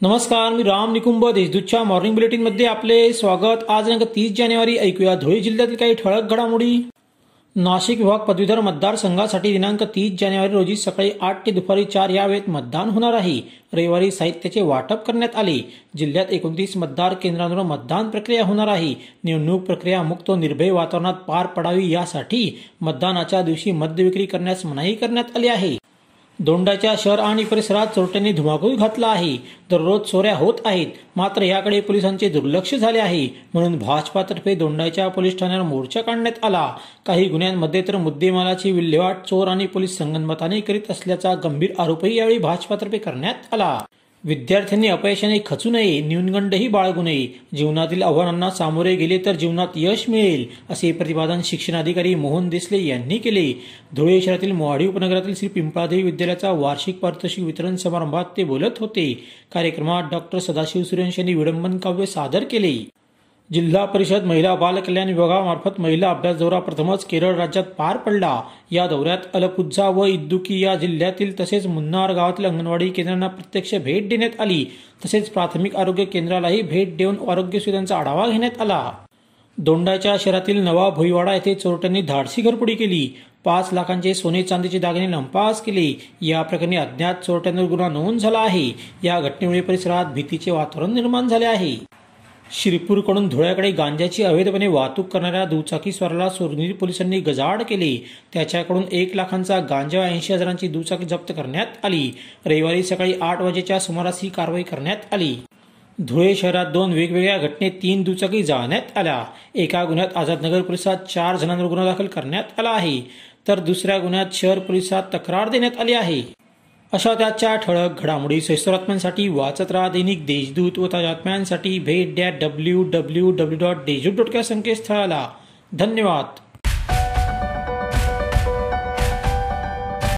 नमस्कार मी राम निकुंभ देशदूतच्या मॉर्निंग बुलेटिनमध्ये आपले स्वागत. आज दिनांक तीस जानेवारी ऐकूया धुळे जिल्ह्यातील काही ठळक घडामोडी. नाशिक विभाग पदवीधर मतदारसंघासाठी दिनांक तीस जानेवारी रोजी सकाळी आठ ते दुपारी चार या वेळेत मतदान होणार आहे. रविवारी साहित्याचे वाटप करण्यात आले. जिल्ह्यात एकोणतीस मतदार केंद्रांवर मतदान प्रक्रिया होणार आहे. निवडणूक प्रक्रिया मुक्त निर्भय वातावरणात पार पडावी यासाठी मतदानाच्या दिवशी मद्य विक्री करण्यास मनाई करण्यात आली आहे. दोंडाच्या शहर आणि परिसरात चोरट्यांनी धुमाकूळ घातला आहे. दररोज चोऱ्या होत आहेत. मात्र याकडे पोलिसांचे दुर्लक्ष झाले आहे. म्हणून भाजपातर्फे दोंडाच्या पोलीस ठाण्यावर मोर्चा काढण्यात आला. काही गुन्ह्यांमध्ये तर मुद्देमालाची विल्हेवाट चोर आणि पोलीस संगनमताने करीत असल्याचा गंभीर आरोपही यावेळी भाजपातर्फे करण्यात आला. विद्यार्थ्यांनी अपयशाने खचू नये न्यूनगंडही बाळगू नये. जीवनातील आव्हानांना सामोरे गेले तर जीवनात यश मिळेल असे प्रतिपादन शिक्षणाधिकारी मोहन देसले यांनी केले. धुळे शहरातील मोहाडी उपनगरातील श्री पिंपळादेवी विद्यालयाचा वार्षिक पारितोषिक वितरण समारंभात ते बोलत होते. कार्यक्रमात डॉक्टर सदाशिव सूर्यवंश यांनी विडंबन काव्य सादर केले. जिल्हा परिषद महिला बालकल्याण विभागामार्फत महिला अभ्यास दौरा प्रथमच केरळ राज्यात पार पडला. या दौऱ्यात अलपुझा व इद्दुकी या जिल्ह्यातील तसेच मुन्नार गावातील अंगणवाडी केंद्रांना प्रत्यक्ष भेट देण्यात आली. तसेच प्राथमिक आरोग्य केंद्रालाही भेट देऊन आरोग्य सुविधांचा आढावा घेण्यात आला. दोंडाच्या शहरातील नवा भुईवाडा येथे चोरट्यांनी धाडसी घरपुडी केली. पाच लाखांचे सोने चांदीचे दागिने लंपास केले. या प्रकरणी अज्ञात चोरट्यांवर गुन्हा नोंद झाला आहे. या घटनेमुळे परिसरात भीतीचे वातावरण निर्माण झाले आहे. शिरपूरकडून धुळ्याकडे गांजाची अवैधपणे वाहतूक करणाऱ्या दुचाकी सुरनीर पोलिसांनी गजाआड केले. त्याच्याकडून एक लाखांचा गांजा ऐंशी हजारांची दुचाकी जप्त करण्यात आली. रविवारी सकाळी आठ वाजेच्या सुमारास ही कारवाई करण्यात आली. धुळे शहरात दोन वेगवेगळ्या घटनेत तीन दुचाकी जाळण्यात आल्या. एका गुन्ह्यात आझादनगर पोलिसात चार जणांवर गुन्हा दाखल करण्यात आला आहे. तर दुसऱ्या गुन्ह्यात शहर पोलिसात तक्रार देण्यात आली आहे. अशा त्याच्या ठळक घडामोडी सैसरात्म्यांसाठी वाचत राहा दैनिक देशदूत व ताजात्म्यांसाठी भेट द्या W W W dot Deshdoot dot या संकेतस्थळाला. धन्यवाद.